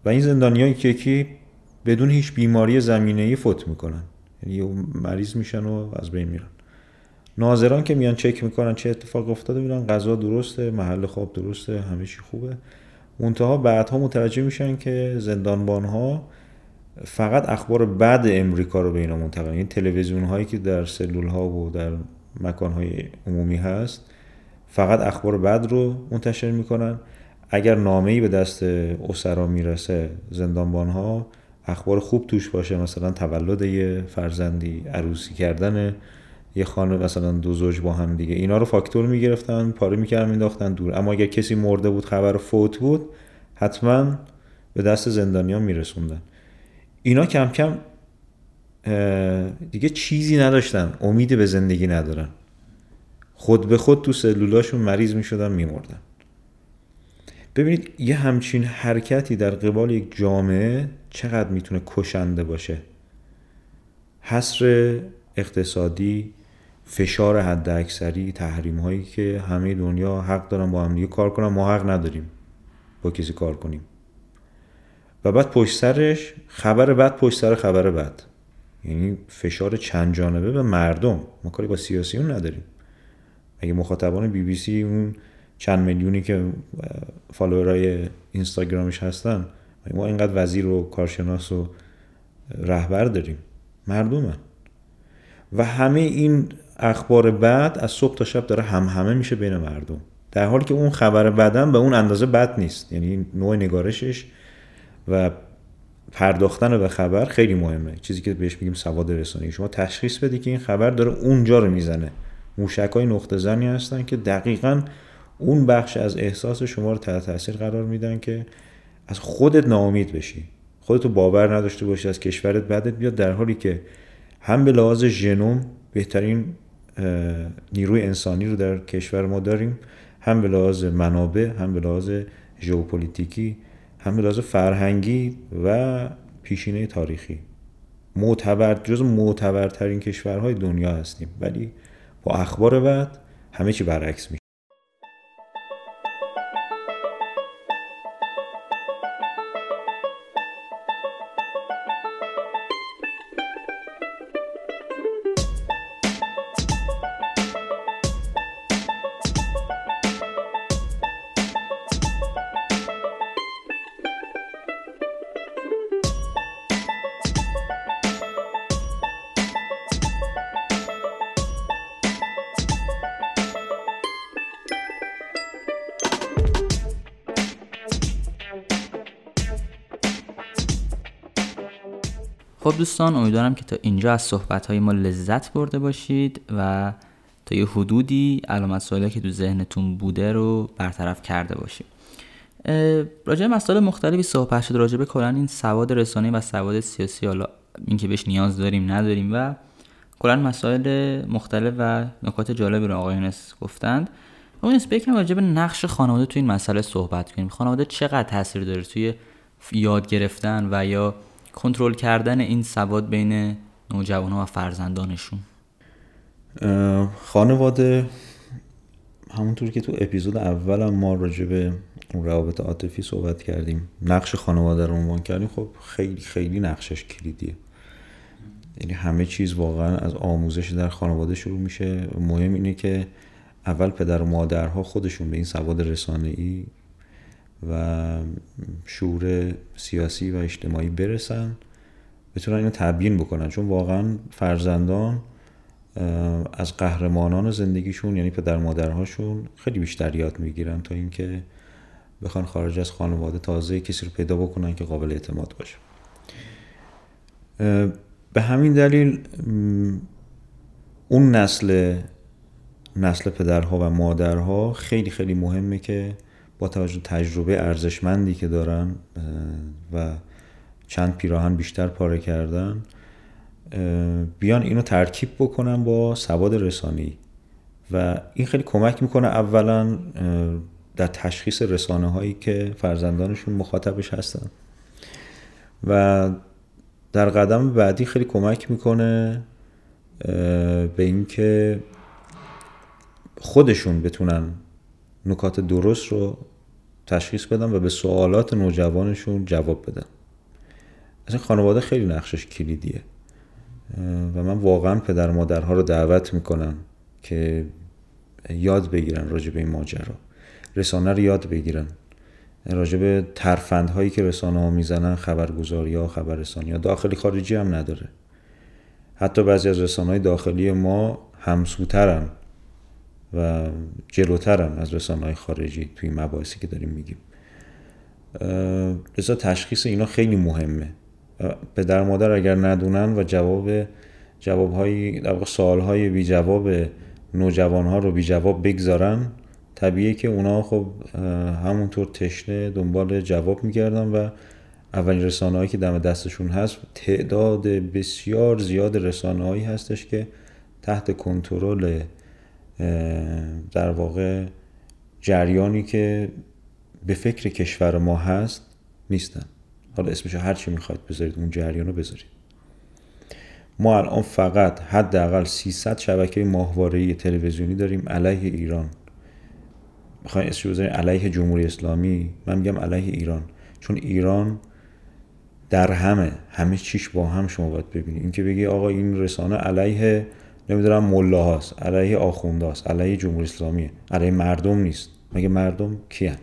و این زندانی که یکی بدون هیچ بیماری زمینه ای فوت می‌کنن. یعنی مریض میشن و از بین میرن. ناظران که میان چک می‌کنن چه اتفاق افتاده میرن غذا درسته محل خواب درسته همه چی خوبه. منتها بعدها متوجه میشن که زندانبان ها فقط اخبار بعد امریکا رو به اینا منتقل این تلویزیون هایی که در سلول ها و در مکان های عمومی هست فقط اخبار بعد رو منتشر می‌کنن. اگر نامه‌ای به دست اسرا می‌رسه زندانبان ها اخبار خوب توش باشه مثلا تولد یه فرزندی عروسی کردن یه خانه مثلا دو زوج با هم دیگه. اینا رو فاکتور می‌گرفتن پاره می‌کردن مینداختن دور. اما اگر کسی مرده بود خبر فوت بود حتما به دست زندانیان میرسوندن. اینا کم کم دیگه چیزی نداشتن. امیدی به زندگی ندارن. خود به خود تو سلولاشون مریض می‌شدن میمردن. ببینید یه همچین حرکتی در قبال یک جامعه چقدر می‌تونه کشنده باشه. حصر اقتصادی فشار حد اکثری تحریم هایی که همه دنیا حق دارن با هم دیگه کار کنن ما حق نداریم با کسی کار کنیم. و بعد پشت سرش خبر بعد پشت سر خبر بعد یعنی فشار چند جانبه به مردم. ما کاری با سیاسیون نداریم. اگه مخاطبان بی بی سی اون چند میلیونی که فالوورای اینستاگرامش هستن ما اینقدر وزیر و کارشناس و رهبر داریم. مردمن. و همه این اخبار بعد از صبح تا شب داره هم همه میشه بین مردم. در حالی که اون خبر بعدم به اون اندازه بد نیست. یعنی نوع نگارشش و پرداختن به خبر خیلی مهمه. چیزی که بهش میگیم سواد رسانه‌ای شما تشخیص بدی که این خبر داره اونجا رو می‌زنه. موشک های نقطه زنی هستن که دقیقا اون بخش از احساس شما رو تحت تاثیر قرار میدن که از خودت ناامید بشی. خودتو باور نداشته باشی از کشورت بعدت بیاد. در حالی که هم به لحاظ ژنوم بهترین نیروی انسانی رو در کشور ما داریم. هم به لحاظ منابع هم به لحاظ ژئوپلیتیکی هم به لحاظ فرهنگی و پیشینه تاریخی. معتبر جز معتبرترین کشورهای دنیا هستیم. ولی با اخبار بعد همه چی برعکس میشه. دوستان امیدوارم که تا اینجا از صحبت های ما لذت برده باشید و تا یه حدودی علامت سوالی که تو ذهنتون بوده رو برطرف کرده باشید راجع مسائل مختلفی صحبت شد. راجع به کلا این سواد رسانه و سواد سیاسی حالا اینکه بهش نیاز داریم نداریم و کلا مسائل مختلف و نکات جالبی رو آقایون گفتند. اون بکنم راجع به نقش خانواده تو این مسئله صحبت کنیم. خانواده چقدر تاثیر داره توی یاد گرفتن و یا کنترل کردن این سواد بین نوجوان و فرزندانشون؟ خانواده همونطور که تو اپیزود اول ما راجع به روابط عاطفی صحبت کردیم نقش خانواده رو عنوان کردیم. خب خیلی خیلی نقشش کلیدیه. یعنی همه چیز واقعا از آموزش در خانواده شروع میشه. مهم اینه که اول پدر و مادرها خودشون به این سواد رسانه‌ای و شعور سیاسی و اجتماعی برسن. بتونن اینو تبیین بکنن. چون واقعا فرزندان از قهرمانان زندگیشون یعنی پدر مادرهاشون خیلی بیشتر یاد می‌گیرن تا اینکه بخوان خارج از خانواده تازه کسی رو پیدا بکنن که قابل اعتماد باشه. به همین دلیل اون نسل نسل پدرها و مادرها خیلی خیلی مهمه که با توجه تجربه ارزشمندی که دارن و چند پیراهن بیشتر پاره کردن بیان اینو ترکیب بکنن با سواد رسانی. و این خیلی کمک می‌کنه اولا در تشخیص رسانه هایی که فرزندانشون مخاطبش هستن. و در قدم بعدی خیلی کمک می‌کنه به اینکه خودشون بتونن نکات درست رو تشخیص بدن و به سوالات نوجوانشون جواب بدن این خانواده خیلی نقشش کلیدیه. و من واقعا پدر مادرها رو دعوت می‌کنم که یاد بگیرن راجع به این ماجرا. رسانه رو یاد بگیرن. راجع به ترفندهایی که رسانه ها می‌زنن خبرگزاری ها خبررسانی ها. داخلی خارجی هم نداره. حتی بعضی از رسانه های داخلی ما همسوترن. و جلوترن از رسانه های خارجی توی مباحثی که داریم میگیم. لذا تشخیص اینا خیلی مهمه. پدر مادر اگر ندونن و جواب جواب های در سوال های بی جواب نوجوان ها رو بی جواب بگذارن طبیعیه که اونا خب همونطور تشنه دنبال جواب میگردن و اولین رسانه هایی که دم دستشون هست تعداد بسیار زیاد رسانه هایی هستش که تحت کنترل در واقع جریانی که به فکر کشور ما هست نیستن. حالا اسمشو هر چی می‌خواید بذارید اون جریان رو بذارید. ما الان فقط حداقل 300 شبکه ماهواره تلویزیونی داریم علیه ایران. می‌خواین اسمش بذارید علیه جمهوری اسلامی؟ من میگم علیه ایران. چون ایران در همه همه چیش با هم شما باید ببینید. اینکه بگی آقا این رسانه علیه نمی‌دونم مله هاست علیه آخونده هاست علیه جمهوری اسلامی علیه مردم نیست. مگه مردم کیه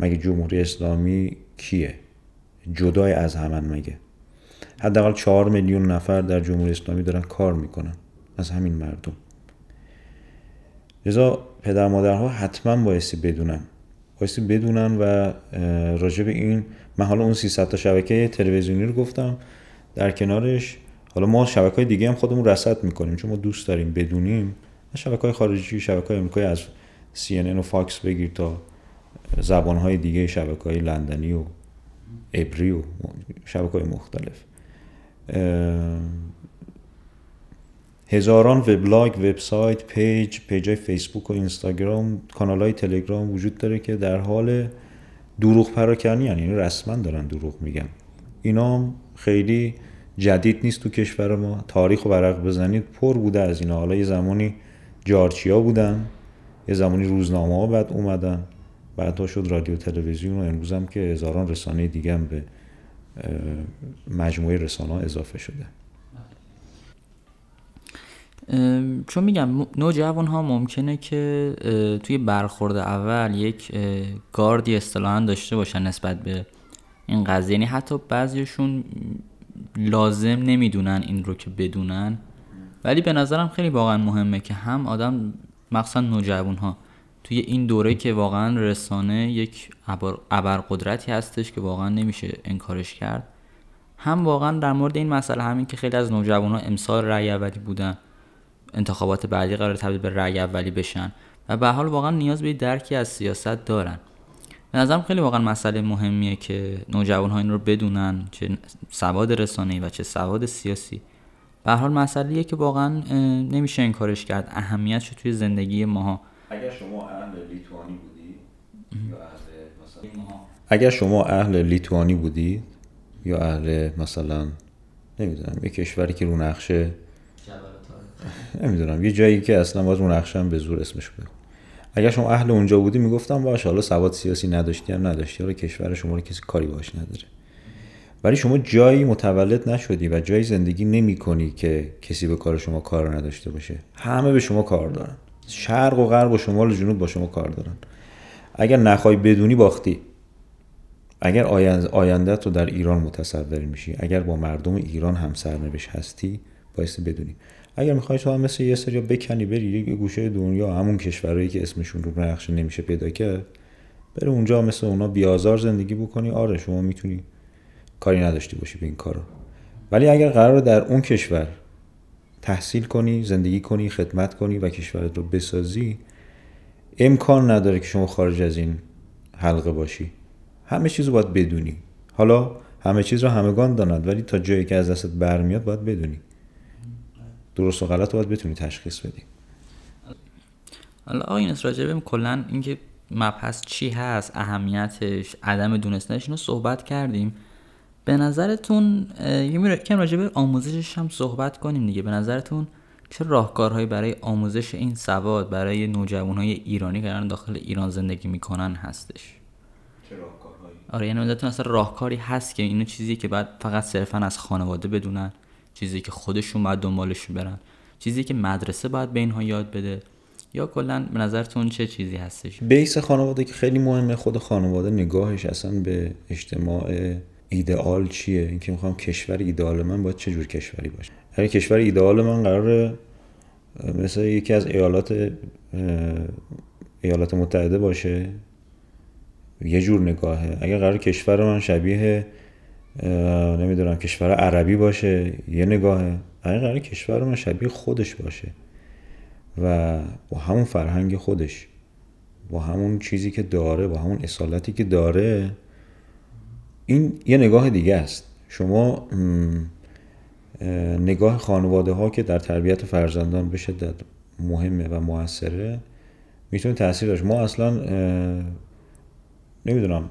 مگه جمهوری اسلامی کیه؟ جدای از همن مگه؟ حداقل چهار میلیون نفر در جمهوری اسلامی دارن کار می‌کنن. از همین مردم. لذا پدر مادرها حتما بایستی بدونن. بایستی بدونن و راجع به این من حالا اون 300 تا شبکه تلویزیونی رو گفتم. در کنارش حالا ما شبکه های دیگه هم خودمون رصد می‌کنیم چون ما دوست داریم بدونیم. شبکه های خارجی شبکه های امریکایی از CNN و فاکس بگیر تا زبان های دیگه شبکه های لندنی و ابری و شبکه های مختلف هزاران وبلاگ وبسایت page page های فیسبوک و اینستاگرام کانال های تلگرام وجود داره که در حال دروغ پراکنی یعنی رسما دارن دروغ میگن. اینا خیلی جدید نیست تو کشور ما. تاریخ و ورق بزنید. پر بوده از اینا. حالا یه زمانی جارچیا بودن یه زمانی روزنامه ها بعد اومدن. بعدها شد رادیو تلویزیون و امروز هم که هزاران رسانه دیگه هم به مجموعه رسانه ها اضافه شده. چون میگم نوجوان ها ممکنه که توی برخورد اول یک گاردی اصطلاحا داشته باشن نسبت به این قضیه. یعنی حتی بعضیشون لازم نمی‌دونن این رو که بدونن. ولی به نظرم خیلی واقعا مهمه که هم آدم مخصوصا نوجوان ها توی این دوره که واقعا رسانه یک ابرقدرتی هستش که واقعا نمیشه انکارش کرد. هم واقعا در مورد این مسئله همین که خیلی از نوجوان ها امسال رأی اولی بودن انتخابات بعدی قرار تبدیل به رأی اولی بشن و به حال واقعا نیاز به درکی از سیاست دارن. به نظرم خیلی واقعا مسئله مهمیه که نوجوان ها این رو بدونن چه سواد رسانه‌ای و چه سواد سیاسی. به حال مسئله که واقعا نمیشه انکارش کرد. اهمیتش توی زندگی ماها. اگر شما اهل لیتوانی بودید یا اهل مثلا اگر شما اهل لیتوانی بودید یا اهل مثلا نمی‌دونم یه کشوری که رو نقشه *laughs* نمی‌دونم یه جایی که اصلا باز رو نقشه به زور اسمش بگم اگر شما اهل اونجا بودی می‌گفتم باش حالا سواد سیاسی نداشتی هم نداشتی. حالا کشور شما رو کسی کاری باش نداره. ولی شما جایی متولد نشدی و جایی زندگی نمی کنی که کسی به کار شما کار نداشته باشه. همه به شما کار دارن. شرق و غرب و شمال و جنوب با شما کار دارن. اگر نخوای بدونی باختی. اگر آینده تو در ایران متصور میشی. اگر با مردم ایران هم سرنوشت هستی بایستی بدونی. اگر می‌خوای تو هم مثل یه سری بکنی بری یه گوشه دنیا همون کشورهایی که اسمشون رو نقشه نمیشه پیدا کرد بره اونجا مثل اونا بیازار زندگی بکنی. آره شما می‌تونی کاری نداشتی باشی به این کارو ولی اگر قرار در اون کشور تحصیل کنی زندگی کنی خدمت کنی و کشورت رو بسازی امکان نداره که شما خارج از این حلقه باشی. همه چیز رو باید بدونی. حالا همه چیز رو همگان دانند ولی تا جایی که از دستت برمیاد باید بدونی. درست و غلط رو باید بتونی تشخیص بدی. حالا آقای این راجبه کلا اینکه مبحث چی هست اهمیتش عدم دونستنش اینو صحبت کردیم. به نظرتون یه کم راجع به آموزشش هم صحبت کنیم دیگه. به نظرتون چه راهکارهایی برای آموزش این سواد برای نوجوانهای ایرانی که داخل ایران زندگی می‌کنن هستش؟ چه راهکارهایی؟ آره یعنی نظرتون اصلا راهکاری هست که اینو چیزی که بعد فقط صرفا از خانواده بدونن؟ چیزی که خودشون باید دنبالش برن. چیزی که مدرسه باید به اینها یاد بده. یا کلا به نظرتون چه چیزی هستش؟ بیس خانواده که خیلی مهمه خود خانواده نگاهش اصلا به اجتماع ایدئال چیه؟ اینکه می‌خوام کشور ایدئال من باید چه جور کشوری باشه؟ اگر کشور ایدئال من قرار مثل یکی از ایالات ایالات متحده باشه یه جور نگاهه. اگر قرار کشور من شبیه نمی‌دونم کشور عربی باشه یه نگاهه اگر قرار کشور من شبیه خودش باشه. و با همون فرهنگ خودش با همون چیزی که داره با همون اصالتی که داره این یه نگاه دیگه است. شما نگاه خانواده ها که در تربیت فرزندان به شدت مهمه و موثره می‌تونه تاثیر داشت. ما اصلا نمی‌دونم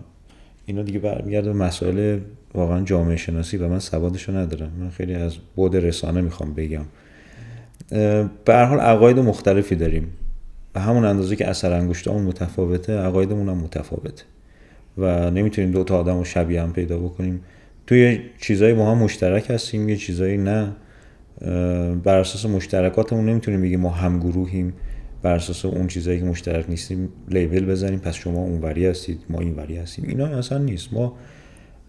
اینا دیگه برمیگرده مسائل واقعا جامعه شناسی و من سوادشو ندارم. من خیلی از بود رسانه می‌خوام بگم. به هر حال عقاید مختلفی داریم. و همون اندازه که اثر انگشتامون متفاوته عقایدمون هم متفاوته. و نمی‌تونیم دو تا آدم رو شبیه هم پیدا بکنیم. توی چیزایی با هم مشترک هستیم یه چیزایی نه. بر اساس مشترکاتمون نمی‌تونیم بگیم ما هم گروهیم. بر اساس اون چیزایی که مشترک نیستیم لیبل بزنیم. پس شما اونوری هستید ما اینوری هستیم. اینا اصلا نیست. ما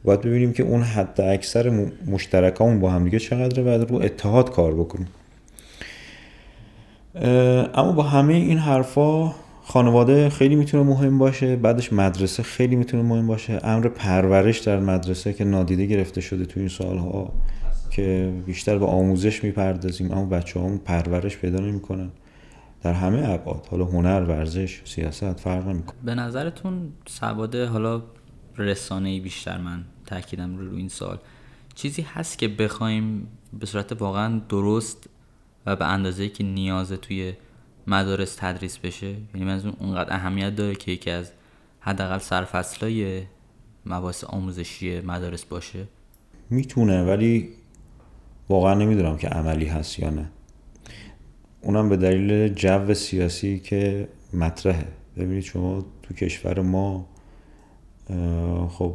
باید ببینیم که اون حد اکثر مشترکامون با هم دیگه چقدره و رو اتحاد کار بکنیم اما با همه این حرفا خانواده خیلی می‌تونه مهم باشه بعدش مدرسه خیلی می‌تونه مهم باشه. امر پرورش در مدرسه که نادیده گرفته شده تو این سالها که بیشتر به آموزش می‌پردازیم اما بچه هم پرورش پیدا نمی‌کنن. در همه ابعاد حالا هنر ورزش سیاست فرق نمی‌کنه. به نظرتون سواد حالا رسانه بیشتر من تاکیدم رو, رو این سال چیزی هست که بخوایم به صورت واقعا درست و به اندازه که نیازه توی مدارس تدریس بشه یعنی منظور اونقدر اهمیت داره که یکی از حداقل سرفصلای مباحث آموزشی مدارس باشه. می‌تونه ولی واقعا نمی‌دونم که عملی هست یا نه. اونم به دلیل جو سیاسی که مطرحه. ببینید شما تو کشور ما خب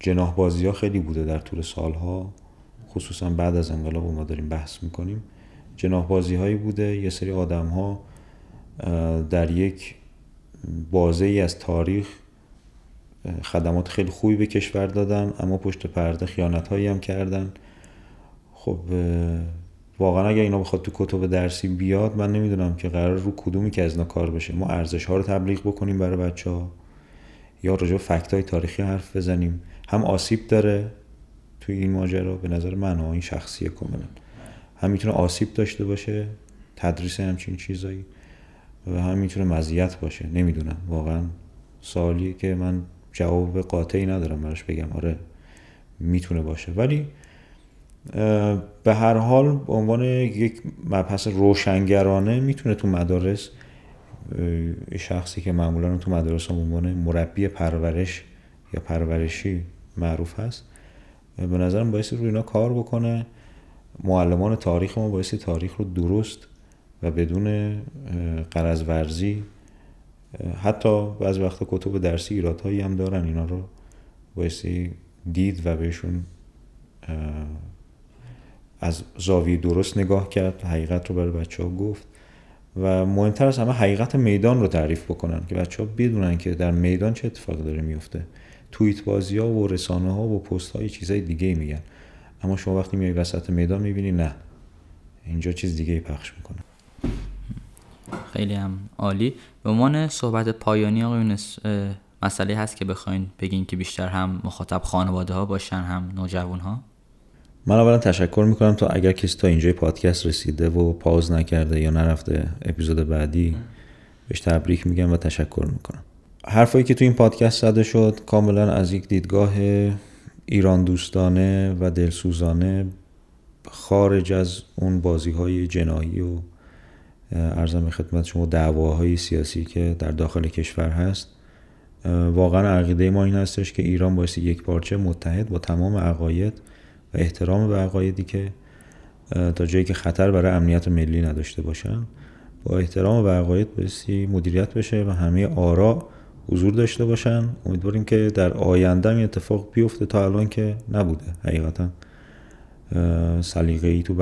جناح بازی ها خیلی بوده در طول سالها خصوصا بعد از انقلاب ما داریم بحث می‌کنیم. جناح بازی هایی بوده یه سری آدم ها در یک بازه ای از تاریخ خدمات خیلی خوبی به کشور دادن اما پشت پرده خیانت هایی هم کردن. خب واقعا اگر اینا بخواد تو کتب درسی بیاد من نمی‌دونم که قرار رو کدومی که از اینا کار بشه. ما ارزش ها رو تبلیغ بکنیم برای بچه ها یا راجع فکت های تاریخی حرف بزنیم. هم آسیب داره توی این ماجرا به نظر من این شخصیه کاملا. هم می‌تونه آسیب داشته باشه تدریس همچین چیزایی و هم می‌تونه مزیت باشه. نمی‌دونم واقعا سوالیه که من جواب قاطعی ندارم براش بگم. آره می‌تونه باشه. ولی به هر حال به عنوان یک مبحث روشنگرانه می‌تونه تو مدارس شخصی که معمولا تو مدارس به عنوان مربی پرورش یا پرورشی معروف هست به نظرم باعث روی اینا کار بکنه. معلمان تاریخ ما باعث تاریخ رو درست و بدون قرض ورزی حتی بعضی وقت کتب درسی ایرادهایی هم دارن. اینا رو بایستی دید و بهشون از زاویه درست نگاه کرد حقیقت رو برای بچه ها گفت. و مهمتر از همه حقیقت میدان رو تعریف بکنن که بچه ها بدونن که در میدان چه اتفاقی داره میفته. توییت بازی ها و رسانه ها و پست های چیزای دیگه میگن. اما شما وقتی میای وسط میدان می‌بینی نه. اینجا چیز دیگه پخش می‌کنه. خیلی هم عالی. به عنوان صحبت پایانی آقای مسئله هست که بخواین بگین که بیشتر هم مخاطب خانواده ها باشن هم نوجوان ها من اولا تشکر می‌کنم تا اگر کسی تا اینجای پادکست رسیده و پاوز نکرده یا نرفته اپیزود بعدی بهش تبریک میگم و تشکر می‌کنم. حرفایی که تو این پادکست زده شد کاملا از یک دیدگاه ایران دوستانه و دلسوزانه خارج از اون بازی های جنایی و ارزم خدمت شما دعواهای سیاسی که در داخل کشور هست. واقعا عقیده ما این هستش که ایران باید یک پارچه متحد با تمام عقاید و احترام به عقایدی که تا جایی که خطر برای امنیت ملی نداشته باشن با احترام به عقاید بایستی مدیریت بشه و همه آرا حضور داشته باشن. امیدواریم که در آینده این اتفاق بیفته. تا الان که نبوده حقیقتا. سلیقه ای تو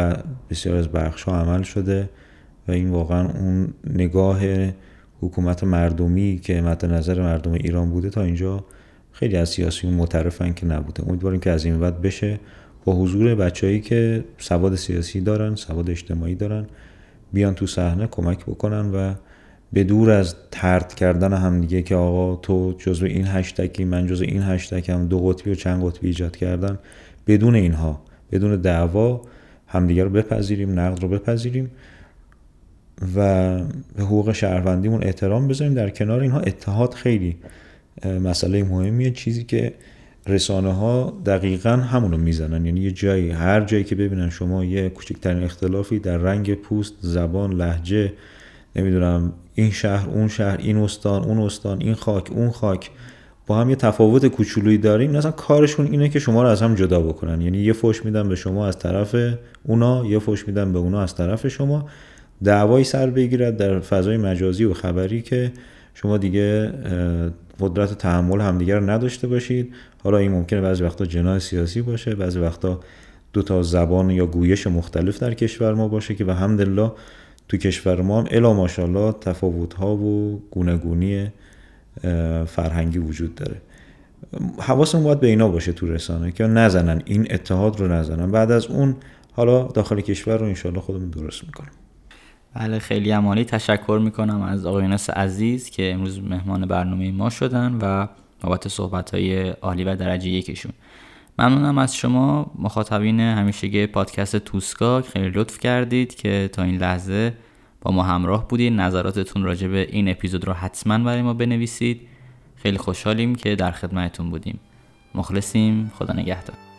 بسیار از بخش ها عمل شده و این واقعا اون نگاه حکومت مردمی که مد نظر مردم ایران بوده تا اینجا خیلی از سیاسیون معترفن که نبوده. امیدواریم که از این بعد بشه. با حضور بچههایی که سواد سیاسی دارن سواد اجتماعی دارن بیان تو صحنه کمک بکنن و به دور از ترد کردن همدیگه که آقا تو جزو این هشتکی من جزو این هشتکم دو قطبی و چند قطبی ایجاد کردن بدون اینها بدون دعوا همدیگه رو بپذیریم نقد رو بپذیریم و به حقوق شهروندیمون احترام بذاریم. در کنار اینها اتحاد خیلی مسئله مهمیه چیزی که رسانه ها دقیقا همونو می‌زنن. یعنی یه جایی هر جایی که ببینن شما یه کوچکترین اختلافی در رنگ پوست زبان لحجه نمی‌دونم این شهر اون شهر این استان اون استان این خاک اون خاک با هم یه تفاوت کوچولویی داریم. مثلا کارشون اینه که شما رو از هم جدا بکنن. یعنی یه فوش میدن به شما از طرف اونا یه فوش میدن به اونا از طرف شما. دعوایی سر بگیرد در فضای مجازی و خبری که شما دیگه قدرت تحمل همدیگر رو نداشته باشید. حالا این ممکنه بعضی وقتا جناه سیاسی باشه بعضی وقتا دو تا زبان یا گویش مختلف در کشور ما باشه که به همدلله تو کشور ما هم الا ماشاءالله تفاوت ها و گونگونی فرهنگی وجود داره. حواسمون باید به اینا باشه تو رسانه که نزنن این اتحاد رو نزنن. بعد از اون حالا داخل کشور رو انشالله خودمون درست می‌کنیم. بله خیلی عمالی تشکر می‌کنم از آقای عزیز که امروز مهمان برنامه ما شدن و بابت صحبت های عالی و درجه یکشون. ممنونم از شما. مخاطبین همیشگی پادکست توسکا خیلی لطف کردید که تا این لحظه با ما همراه بودید نظراتتون راجع به این اپیزود رو حتما برای ما بنویسید. خیلی خوشحالیم که در خدمتتون بودیم. مخلصیم. خدا نگهدار.